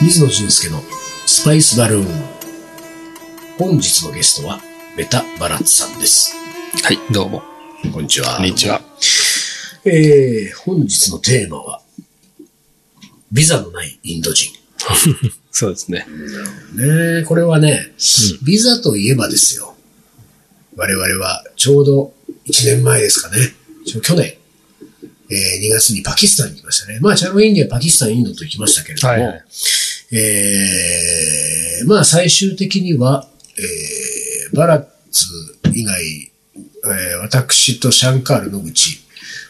水野俊介のスパイスバルーン。本日のゲストは、ベタ・バラッツさんです。はい、どうも。こんにちは。こんにちは。えー、本日のテーマは、ビザのないインド人。そうですね。ねえこれはね、ビザといえばですよ。我々はちょうど1年前ですかね。去年、えー2月にパキスタンに行きましたね。まあ、チャロインディア、パキスタン、インドと行きましたけれども、はいはい。えーまあ最終的には、えーバラッツ以外、えー私とシャンカールのうち、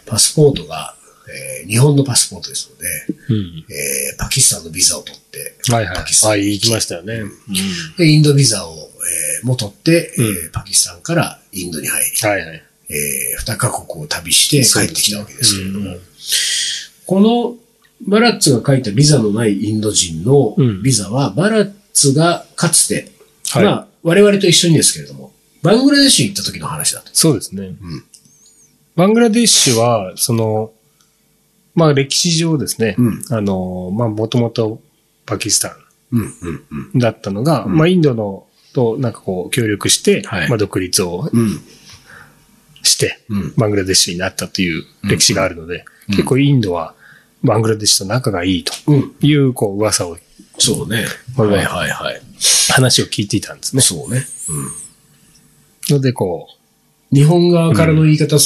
パスポートが、えー日本のパスポートですので、うん。えーパキスタンのビザを取って、はいはいパキス。タンはい、行きましたよね。うんで、インドビザを、えーも取って、えーうパキスタンからインドに入り、はいはい。えー、2カ国を旅して帰ってきたわけですけれども、うん。このバラッツが書いたビザのないインド人のうん。ビザは、バラッツがかつて、はい。まあ、我々と一緒にですけれども、バングラデシュ行った時の話だと。そうですね。ん。バングラデシュは、その、まあ歴史上ですね、うん。あの、まあもともとパキスタうん、うん、うん。ンだったのが、まあインドのとなんかこう協力して、はい。まあ独立をうん、して、うん。バングラデシュになったという歴史があるので、結構インドはバングラデシュと仲がいいとうん。いうこう噂を、そうね。まあはい、はい、はい。話を聞いていたんですね。そうね。のでこう、日本側からの言い方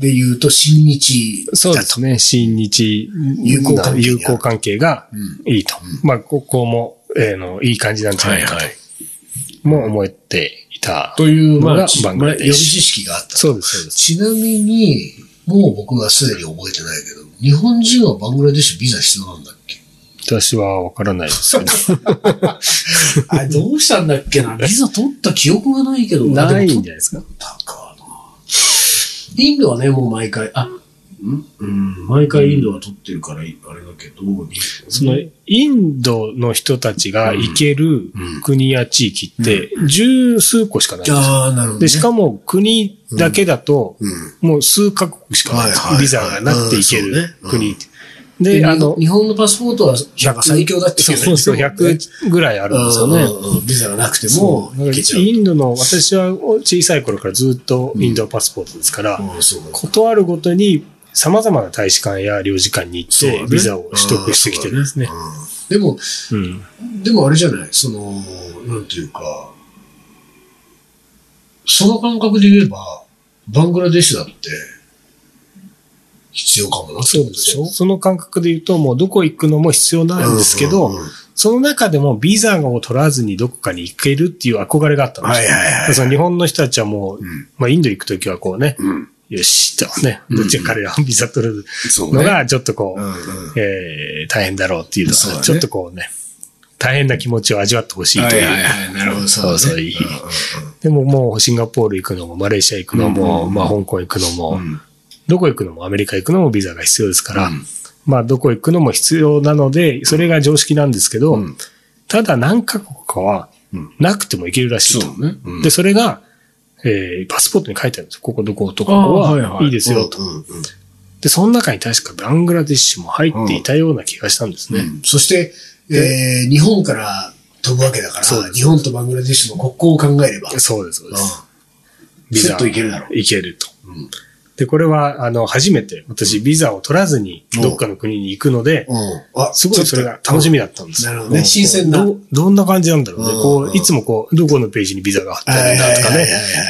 で言うと、親日だと。そうですね。親日友好関係友好関係がうんいいと。まあ、ここも、えーの、いい感じなんじゃないかはいはいと、も思っていた。という、まあ、まあ予備知識があった。そうです、そうです。ちなみに、もう僕はすでに覚えてないけど、日本人はバングラデシュビザ必要なんだっけ？私はわからないですけど。あれどうしたんだっけな？ビザ取った記憶がないけど、ないんじゃないですか？ったかな。インドはね、もう毎回、あ、んうん、毎回インドは取ってるから、あれだけど、その、インドの人たちが行けるうん。国や地域って、十数個しかないんですよ。ああ、なるほど、ね。で、しかも国だけだと、うん、もう数カ国しかビザがなくて行けうんる国。で、で、あの、日本のパスポートはなんか最強だってそうそうそう、100ぐらいあるんですよね。ビザがなくても。インドの、私は小さい頃からずっとインドパスポートですから、断るごとに様々な大使館や領事館に行って、ビザを取得してきてるんですね。うんでも、うん。でもあれじゃない？その、なんていうか、その感覚で言えば、バングラデシュだって、必要かもなそうですよ。その感覚で言うと、もうどこ行くのも必要なんですけど、その中でもビザを取らずにどこかに行けるっていう憧れがあったんですよ。はいはいはいその日本の人たちはもう、んまあインド行くときはこうね、うん。よし、とね、うんどっちが彼らもビザ取る。のがちょっとこう、うんうんえー大変だろうっていうのは、ちょっとこうね、大変な気持ちを味わってほしいという。はいはいはい。なるほど。そうそういいでももうシンガポール行くのも、マレーシア行くのも、うんまあ香港行くのも、うんどこ行くのもアメリカ行くのもビザが必要ですから、うんまあどこ行くのも必要なので、それが常識なんですけど、うんただ何カ国かはうんなくても行けるらしいと。ね。うんで、それが、えーパスポートに書いてあるんですよ。ここどことここああはいいですよと。うんうんうんで、その中に確かバングラデシュも入っていたような気がしたんですね。うんそして、えー日本から飛ぶわけだから、日本とバングラデシュの国交を考えれば、そうです、そうです。うんセットいけるだろう。いけると。うんで、これは、あの、初めて私ビザを取らずにどっかの国に行くので、すごいそれが楽しみだったんです。よ。なるほどね。うん。新鮮な。どどんな感じなんだろうね。うん。こう、いつもこう、どこのページにビザが貼ってあるんだとかね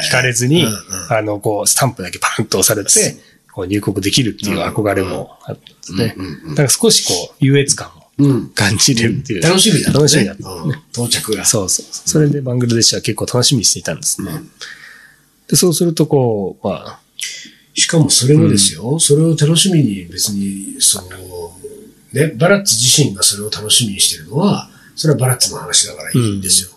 聞かれずにあの、こう、スタンプだけパンと押されて、こう入国できるっていう憧れもあったんですね。だから少しこう、優越感をうん。感じるっていう。楽しみだったね。楽しみだったうん。到着が。そうそう。それでバングラデシュは結構楽しみにしていたんですね。うん。で、そうするとこう、まあ、しかもそれもですよ、それを楽しみに別に、その、ね、バラッツ自身がそれを楽しみにしてるのは、それはバラッツの話だからいいんですよ。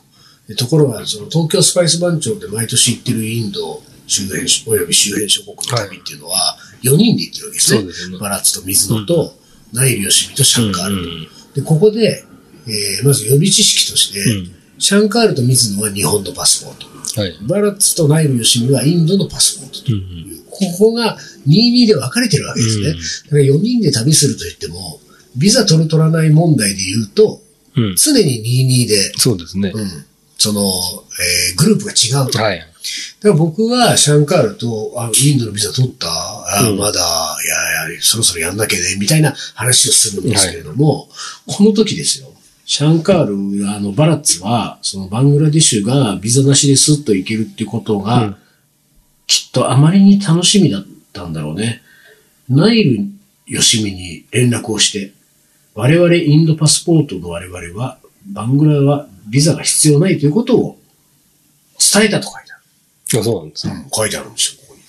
でところが、その東京スパイス番長で毎年行ってるインド周辺、および周辺諸国の旅っていうのは、4人で行ってるわけですね。すよねバラッツと水野と、ナイル・ヨシミとシャンカールと。うんで、ここで、えーまず予備知識として、うんシャンカールと水野は日本のパスポート。はい。バラッツとナイル・ヨシミはインドのパスポートとうんいう、ここが22で分かれてるわけですね。うんだから4人で旅すると言っても、ビザ取る取らない問題で言うと、うん。常に22で、そうですね。うん、その、えーグループが違うと。はい。だから僕はシャンカールと、あインドのビザ取った、あうんまだ、いやいや、そろそろやんなきゃね、みたいな話をするんですけれども、この時ですよ。シャンカール、あの、バラッツは、そのバングラデシュがビザなしでスッと行けるっていうことが、うんきっとあまりに楽しみだったんだろうね。ナイル・ヨシミに連絡をして、我々インドパスポートの我々は、バングラはビザが必要ないということを伝えたと書いてある。あそうなんですよ。書いてあるんですよ、ここに。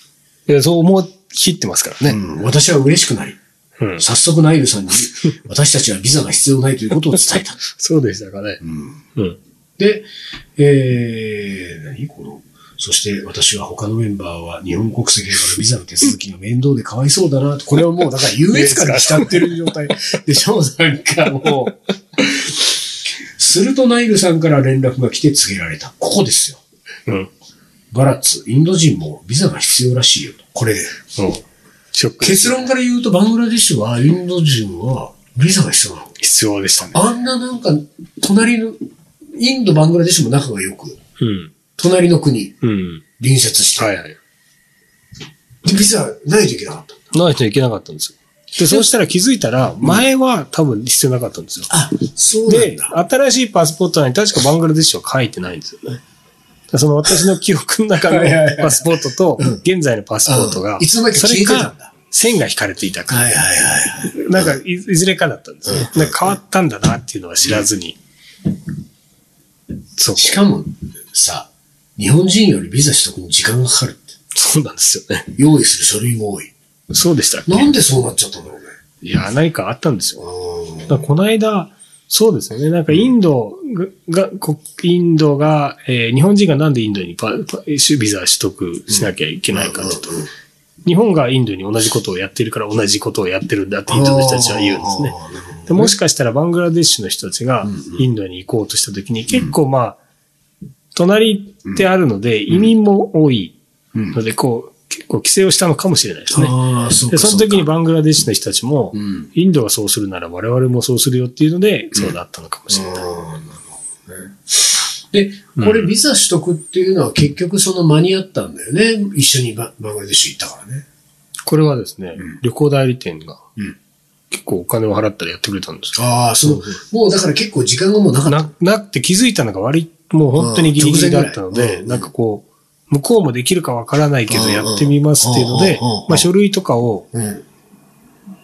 いやそう思い切ってますからね。うん、私は嬉しくなり、うん。早速ナイルさんに、私たちはビザが必要ないということを伝えた。そうでしたかね。うん、うん。で、えー、何この、そして私は他のメンバーは日本国籍だからビザの手続きが面倒でかわいそうだなと。これはもうだから優越感に浸ってる状態 でしょなんかもう。するとナイルさんから連絡が来て告げられた。ここですよ。うん。バラッツ、インド人もビザが必要らしいよと。これで。ショックです結論から言うとバングラデシュはインド人はビザが必要なの。必要でしたね。あんななんか、隣の、インド、バングラデシュも仲が良く、うん。隣の国、うん。隣接して、はいはい。でビザないといけなかった。ないといけなかったんですよ。で、そうしたら気づいたら、前は多分必要なかったんですよ。あ、そうなんでだ。、新しいパスポートに確かバングラデシュは書いてないんですよね。その私の記憶の中の はいはいはいパスポートと、現在のパスポートがうん、いつの間にか消えてたんだそれか線が引かれていたか、はいはいはい。なんかいいずれかだったんですね。なんか変わったんだなっていうのは知らずに。そう。しかも、さ、日本人よりビザ取得に時間がかかるって。そうなんですよね。用意する書類も多い。そうでしたっけ？なんでそうなっちゃったんだろうね。いや、何かあったんですよ。うんだこの間、そうですよね。なんかインドが、こインドが、えー日本人がなんでインドにパパビザ取得しなきゃいけないかというと、うんうん日本がインドに同じことをやってるから同じことをやってるんだってインドの人たちは言うんですね。でもしかしたらバングラデシュの人たちがインドに行こうとしたときに結構まあ、隣ってあるので移民も多いうんので、こう、結構規制をしたのかもしれないですね。そうで、か。その時にバングラデシュの人たちも、うん。インドがそうするなら我々もそうするよっていうので、そうだったのかもしれない。あーなるほどね。で、これビザ取得っていうのは結局その間に合ったんだよね。一緒にババングラデシュ行ったからね。これはですね、うん旅行代理店がうん結構お金を払ったらやってくれたんですよ。ああ、その、もうだから結構時間がもうなかった。な、なって気づいたのが割り、もう本当にギリギリだったので、なんかこう、向こうもできるかわからないけどうんやってみますっていうのでまあ書類とかを、うん。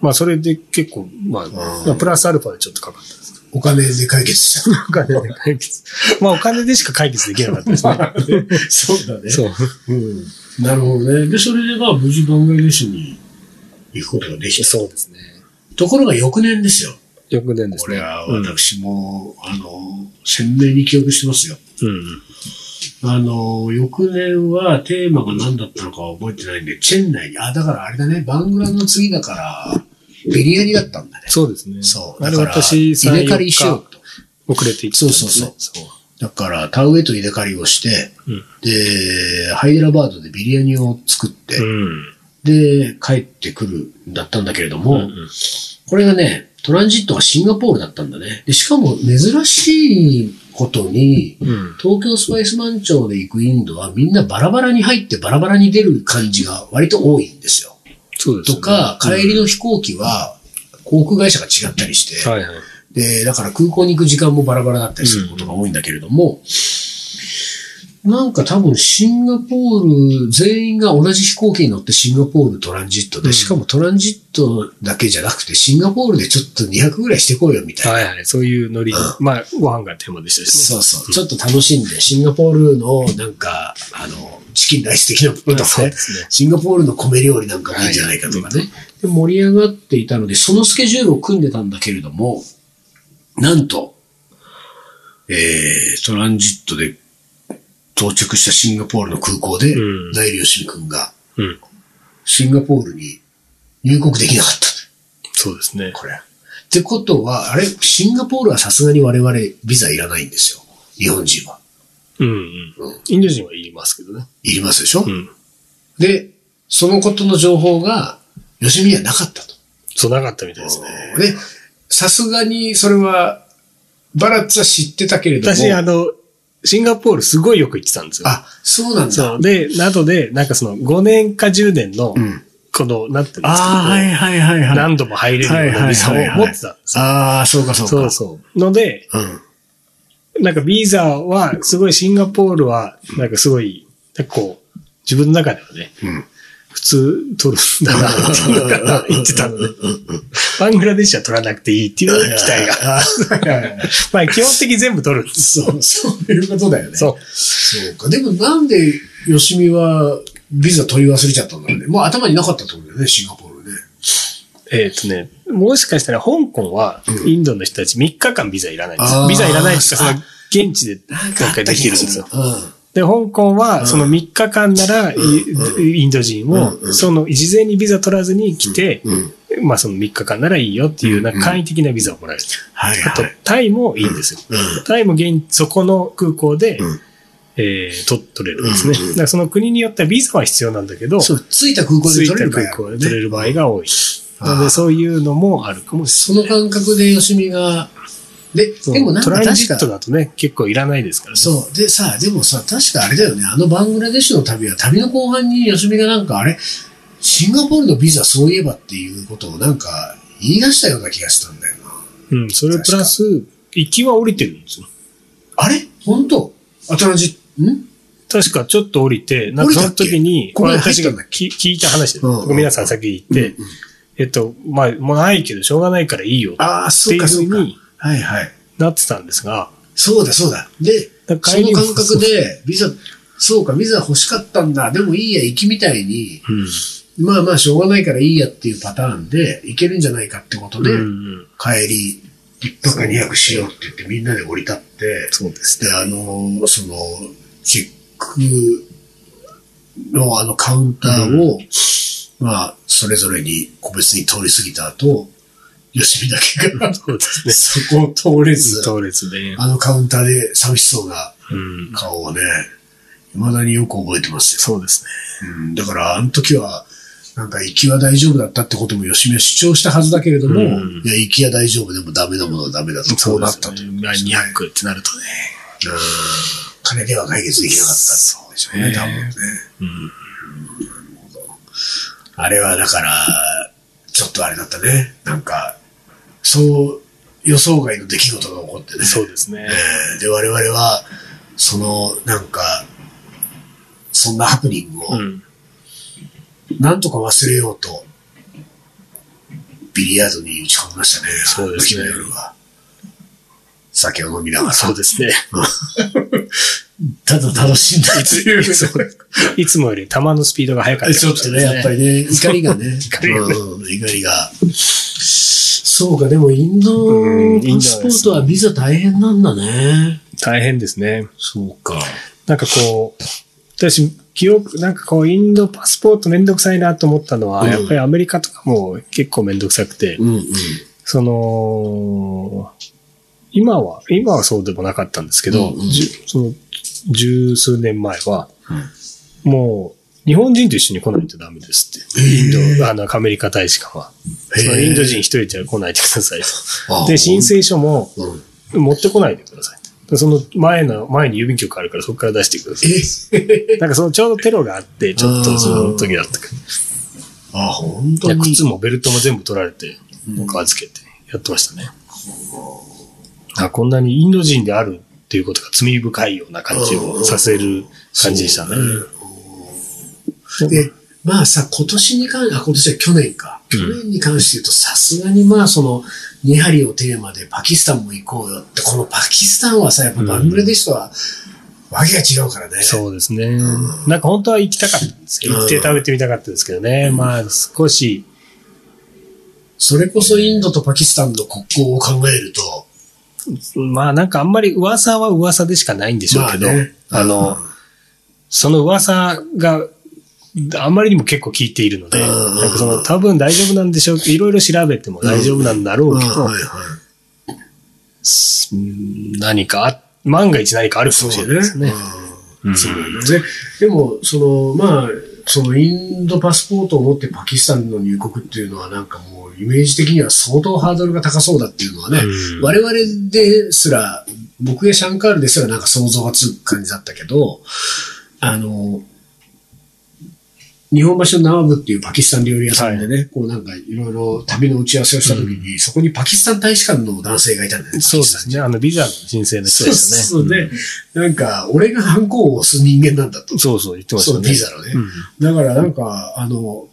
まあそれで結構、まあ、まあプラスアルファでちょっとかかったんです。お金で解決した。お金で解決。まあお金でしか解決できなかったです ね。そうだね。そう。うん。なるほどね。で、それでまあ無事バングラデシュに行くことができた。そうですね。ところが翌年ですよ。翌年ですね。これはうん私も、あの、鮮明に記憶してますよ。うん。あの、翌年はテーマが何だったのかは覚えてないんで、チェン内に、あ、だからあれだね、バングラの次だから、ビリヤニだったんだね。そうですね。そう。あれだから私、入れ借りしようと。遅れていったんですね。そうだから、田植えと入れ借りをして、うんで、ハイデラバードでビリヤニを作って、うん。で、帰ってくるんだったんだけれども、うんうんこれがね、トランジットがシンガポールだったんだね。で、しかも珍しいことに、うん。東京スパイス満潮で行くインドはみんなバラバラに入ってバラバラに出る感じが割と多いんですよ。そうですね。とか、帰りの飛行機は航空会社が違ったりして、はいはい。で、だから空港に行く時間もバラバラだったりすることが多いんだけれども、なんか多分シンガポール、全員が同じ飛行機に乗ってシンガポールトランジットで、うんしかもトランジットだけじゃなくてシンガポールでちょっと200ぐらいしてこいよみたいな。はいはい。そういうノリでうまあ、ご飯がテーマでしたしね。そうそう。ちょっと楽しんで、シンガポールのなんか、あの、チキンライス的なものとかねね。シンガポールの米料理なんかもいいんじゃないかとかね。で盛り上がっていたので、そのスケジュールを組んでたんだけれども、なんと、えー、トランジットで到着したシンガポールの空港で、うんナイルヨシミ君がうん。シンガポールに入国できなかった。そうですね。これ。ってことは、あれ、シンガポールはさすがに我々ビザいらないんですよ。日本人は。うんうんうん。インド人は言いますけどね。いりますでしょ、うん。で、そのことの情報が、ヨシミにはなかったと。そうなかったみたいですね。で、さすがにそれは、バラッツは知ってたけれども。私、あの、シンガポールすごいよく行ってたんですよ。あ、そうなんだ。そう。で、などで、なんかその5年か10年の、うん。この、なんていうんですか、ああ、はいはいはいはい。何度も入れるようなビザを持ってたんですよ。ああ、そうかそうか。そうそう。ので、うん。なんかビザは、すごいシンガポールは、なんかすごい、こう、自分の中ではね、うん。普通取るんだなって言ってたので、バングラデシュは取らなくていいっていう期待が。が。まあ基本的に全部取るんです。そう、そういうことだよね。そう。そうか。でもなんで、吉見はビザ取り忘れちゃったんだろうね。もう頭になかったってことだよね、シンガポールね。えっ、とね、もしかしたら香港は、インドの人たち3日間ビザいらないんですよ。あービザいらないんですか、そのあ現地で今回できるんですよ。うん。で、香港は、その3日間なら、イインド人も、その、事前にビザ取らずに来て、うん。まあその3日間ならいいよっていう、なんか簡易的なビザをもらえる。はいあとはい。、タイもいいんですよ。うんタイも現、そこの空港で、うんえー、取取れるんですね。うんうんだからその国によってはビザは必要なんだけど、そう、着いた空港で取れるから、空港で取れる場合が多い。なので、そういうのもあるかもしその感覚で吉見が、で。でもなんトか確かランジット、だとね、結構いらないですからね。そう。でさ、でもさ、確かあれだよね。あのバングラデシュの旅は、旅の後半に吉見がなんか、あれ、シンガポールのビザそういえばっていうことをなんか言い出したような気がしたんだよな。うん、それプラス、行きは降りてるんですよ。あれ？本当？あトランジん？確かちょっと降りて、なんかその時に、これ私がき聞いた話です。うんうん皆さん先言って、うんうんえっと、まあ、もうないけど、しょうがないからいいよっああ、ていう。ふうにはいはい。なってたんですが、そうだそうだ。で、その感覚で、ビザ、そうか、ビザ欲しかったんだ。でもいいや、行きみたいに、うん。まあまあしょうがないからいいやっていうパターンで、行けるんじゃないかってことで、うんうん帰り、一泊か二泊しようって言ってみんなで降り立って、そうですね。で、あの、その、チェックのあのカウンターを、まあ、それぞれに個別に通り過ぎた後、吉見だけが、そうですね。そこを通れず、当列で。あのカウンターで寂しそうなうん。顔をね、未だによく覚えてますよ。そうですね。うん、だから、あの時は、なんか、行きは大丈夫だったってことも吉見は主張したはずだけれども、うんいや、行きは大丈夫でもダメなものはダメだと、こうなったと。ね。まあ200ってなるとね。うん金では解決できなかった。そうでしょうね、多分ね。うん。あれはだから、ちょっとあれだったね。なんか、そう、予想外の出来事が起こってね。そうですね。えーで、我々は、その、なんか、そんなハプニングを、うん。なんとか忘れようと、ビリヤードに打ち込みましたね。そうですねあの夜は。酒を飲みながら。そうですね。ただ楽しんだっていいつもより球のスピードが速かったちょっとね、やっぱりね、怒りがね。怒りがね うん、怒りが。そうか、でもインドパスポートはビザ大変なんだね。大変ですね。そうか。なんかこう、私、記憶、なんかこう、インドパスポートめんどくさいなと思ったのは、うんやっぱりアメリカとかも結構めんどくさくて、うんうん。その、今は、今はそうでもなかったんですけど、うんうんその、十数年前は、もう、日本人と一緒に来ないとダメですって。インド、あの、アメリカ大使館は。そのインド人一人じゃ来ないでくださいあと。で、申請書もうん。持ってこないでくださいと。その前の、前に郵便局あるからそこから出してください。え？なんかそのちょうどテロがあって、ちょっとその時だったけど。あ、本当に。靴もベルトも全部取られて、僕預けてやってましたね。あこんなにインド人であるっていうことが罪深いような感じをさせる感じでしたね。で、まあさ、今年に関あ、今年は去年か。去年に関して言うと、さすがにまあその、ニハリをテーマでパキスタンも行こうよって、このパキスタンはさ、やっぱバングラデシュとは、わけが違うからね。そうですね。なんか本当は行きたかったんですよ。行って食べてみたかったですけどね。まあ少し、それこそインドとパキスタンの国交を考えると、まあなんかあんまり噂は噂でしかないんでしょうけど、まあねあの、その噂が、あんまりにも結構聞いているので、うんなんかその多分大丈夫なんでしょういろいろ調べても大丈夫なんだろうけど、何かあ、万が一何かあるかもしれないですね。うん。そうなんだで、でも、その、まあ、そのインドパスポートを持ってパキスタンの入国っていうのはなんかもうイメージ的には相当ハードルが高そうだっていうのはね、うん。我々ですら、僕やシャンカールですらなんか想像がつく感じだったけど、あの、日本橋のナワブっていうパキスタン料理屋さんでね、こうなんかいろいろ旅の打ち合わせをした時に、そこにパキスタン大使館の男性がいたんだよね。そうですね。あの、ビザの申請の人そうでしたね。そうで、なんか、俺がハンコを押す人間なんだと。そうそう、言ってましたね。ビザのね。うんだからなんか、あの、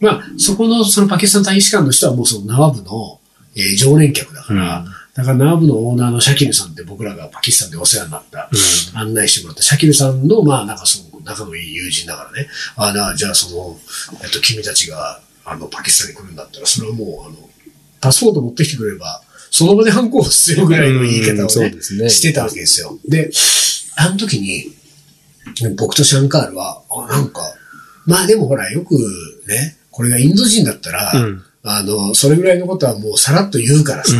まあ、そこの、そのパキスタン大使館の人はもうそのナワブの、えー常連客だから、うんだからナワブのオーナーのシャキルさんって僕らがパキスタンでお世話になった、案内してもらったシャキルさんの、まあなんかその仲のいい友人だからね、あなじゃあその、えっと、君たちが、あの、パキスタンに来るんだったら、それはもう、あの、パスポート持ってきてくれれば、その場でハンコを必要ぐらいの言い方をね、ね。してたわけですよ。で、あの時に、僕とシャンカールは、あなんか、まあでもほら、よくね、これがインド人だったら、うん。あの、それぐらいのことはもうさらっと言うからさ、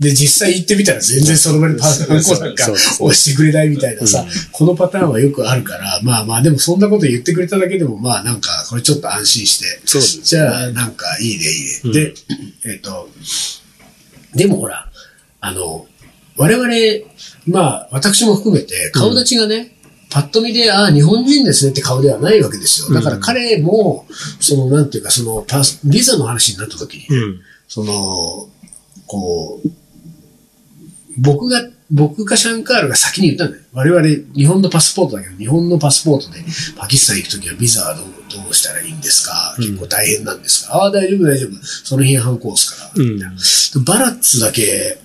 で、実際行ってみたら全然その場でパンコなんか押してくれないみたいなさ、このパターンはよくあるから、まあまあでもそんなこと言ってくれただけでもまあなんかこれちょっと安心して、そうですねじゃあなんかいいねいいね。で、えっ、と、でもほら、あの、我々、まあ私も含めて顔立ちがね、パッと見で、ああ、日本人ですねって顔ではないわけですよ。だから彼も、その、なんていうか、その、パス、ビザの話になった時に、うん。その、こう、僕が、僕かシャンカールが先に言ったんだよ。我々、日本のパスポートだけど、日本のパスポートでパキスタン行くときはビザはどうどうしたらいいんですか？結構大変なんですか、ああ、大丈夫、大丈夫。その日反抗すから。うん。バラッツだけ、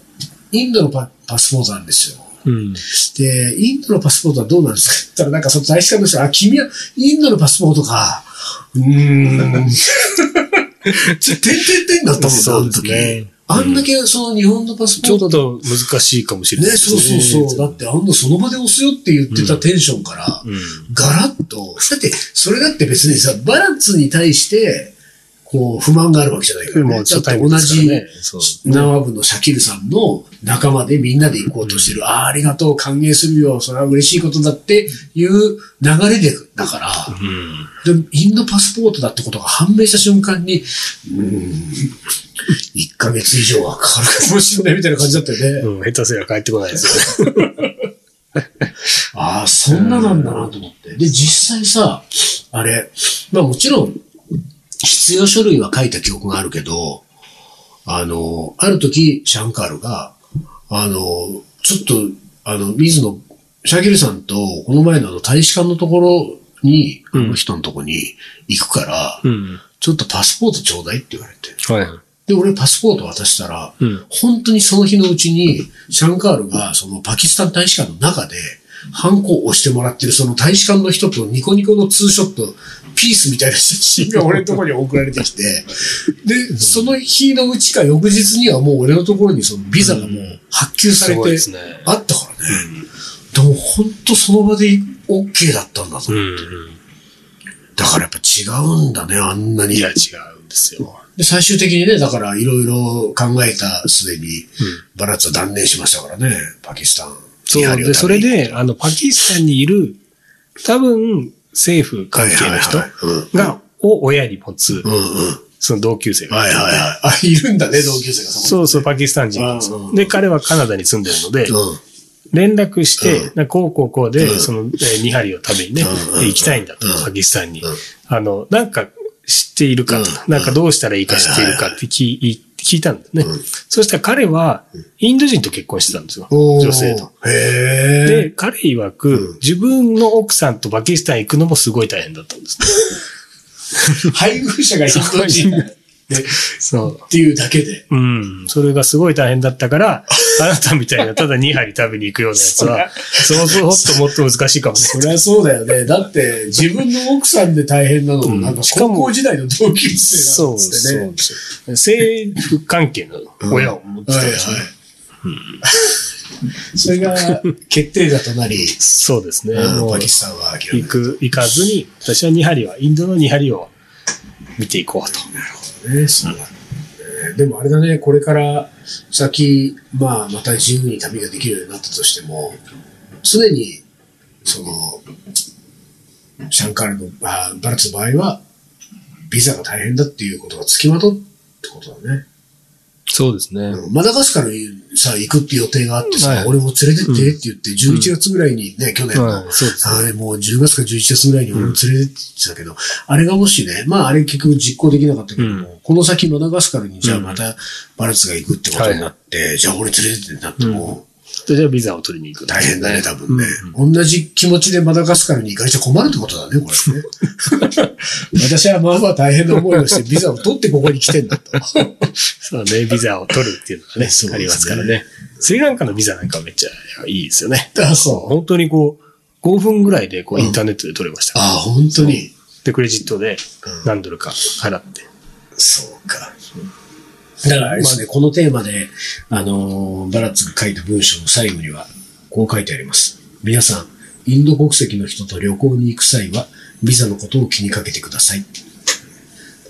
インドのパパスポートなんですよ。うん。で、インドのパスポートはどうなんですか？っ て言ったら、なんかその大使館の人が、あ、君はインドのパスポートか。うーん。てんてんてんだったもんな、その時。あんだけその日本のパスちょっポートと難しいかもしれないね、そうそうそう。だってあんなその場で押すよって言ってたテンションから、うん。ガラッと、だって、それだって別にさ、バラッツに対して、こう、不満があるわけじゃないからね。もうだって初対面同じですからね、そうナワブのシャキルさんの仲間でみんなで行こうとしてる。ああ、ありがとう、歓迎するよ、それは嬉しいことだっていう流れで、だから、うん。でインドパスポートだってことが判明した瞬間に、うーん、1ヶ月以上はかかるかもしれないみたいな感じだったよね。うん。下手すりゃ帰ってこないですよね。ああ、そんななんだなと思って。で、実際さ、あれ、まあもちろん、必要書類は書いた記憶があるけど、あの、ある時、シャンカールが、あの、ちょっと、あの、水野、シャキルさんと、この前のあの、大使館のところに、あの人のところに行くから、うん。ちょっとパスポートちょうだいって言われて。はい。で、俺パスポート渡したら、うん。本当にその日のうちに、シャンカールが、そのパキスタン大使館の中で、ハンコを押してもらってるその大使館の人とニコニコのツーショット、ピースみたいな写真が俺のところに送られてきて、で、その日のうちか翌日にはもう俺のところにそのビザがもう発給されて。あったからね。でも本当その場で OK だったんだとう思って。ん。だからやっぱ違うんだね、あんなに。いや、違うんですよ。で、最終的にね、だからいろいろ考えたすでに、バラッツは断念しましたからね、パキスタン。そう。で、それ、で、あの、パキスタンにいる、多分、政府関係の人が、を親に持つ。その同級生が。はいはいはい。あ、いるんだね、同級生がそこそうそう、パキスタン人でで、彼はカナダに住んでるので。連絡して、うんなこうこうこうで、うんその、えーニハリを食べにね、行きたいんだと、うんパキスタンに。うんあの、なんか知っているかなんかどうしたらいいか知っているかって聞い聞いたんだよね。うんそしたら彼は、インド人と結婚してたんですよ。女性と。。へで、彼曰く、うん自分の奥さんとパキスタン行くのもすごい大変だったんです。え。配偶者がインド人でそう。っていうだけで。うん。それがすごい大変だったから、あなたみたいな、ただ2針食べに行くようなやつは、そうそう、ほっともっと難しいかもね。そりゃそうだよね。だって、自分の奥さんで大変なのも、なんか高校時代の同級生そうなんつってね。そうそう。政府関係の親を持ってたはいはいでしょ。。それが決定打となり、そうですね。パキスタンは行く、行かずに、私は2針は、インドの2針を見ていこうと。ね、そうだね。でもあれだね、これから先、まあ、また自由に旅ができるようになったとしても、常に、その、シャンカールの、あバラツの場合は、ビザが大変だっていうことが付きまとってことだね。そうですね。うんマダガスカルにさ、行くって予定があってさ、はい。俺も連れてってって言って、11月ぐらいにね、去年の、はいそうですね。はい、もう10月か11月ぐらいに俺も連れてってたけど、あれがもしね、まああれ結局実行できなかったけども、この先マダガスカルにじゃあまたバラッツが行くってことになって、じゃあ俺連れてってってなビザを取りに行く。大変だね、多分ね。同じ気持ちでマダガスカルに行かれちゃ困るってことだね、これね。私はまあまあ大変な思いをしてビザを取ってここに来てんだと。そうね、ビザを取るっていうのがね、ねありますからね。スリランカのビザなんかめっちゃいいですよね。あ、そう。本当にこう、5分ぐらいでこうインターネットで取れましたから、あ、本当に。で、クレジットでうん何ドルか払って。そうか。だからあれですね、このテーマで、あのーバラッツが書いた文章の最後には、こう書いてあります。皆さん、インド国籍の人と旅行に行く際は、ビザのことを気にかけてください。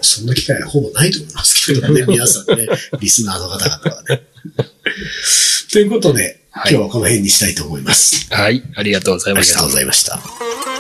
そんな機会はほぼないと思いますけどね、皆さんね、リスナーの方々はね。ということで、今日はこの辺にしたいと思います。はい、ありがとうございましたありがとうご。ざいました。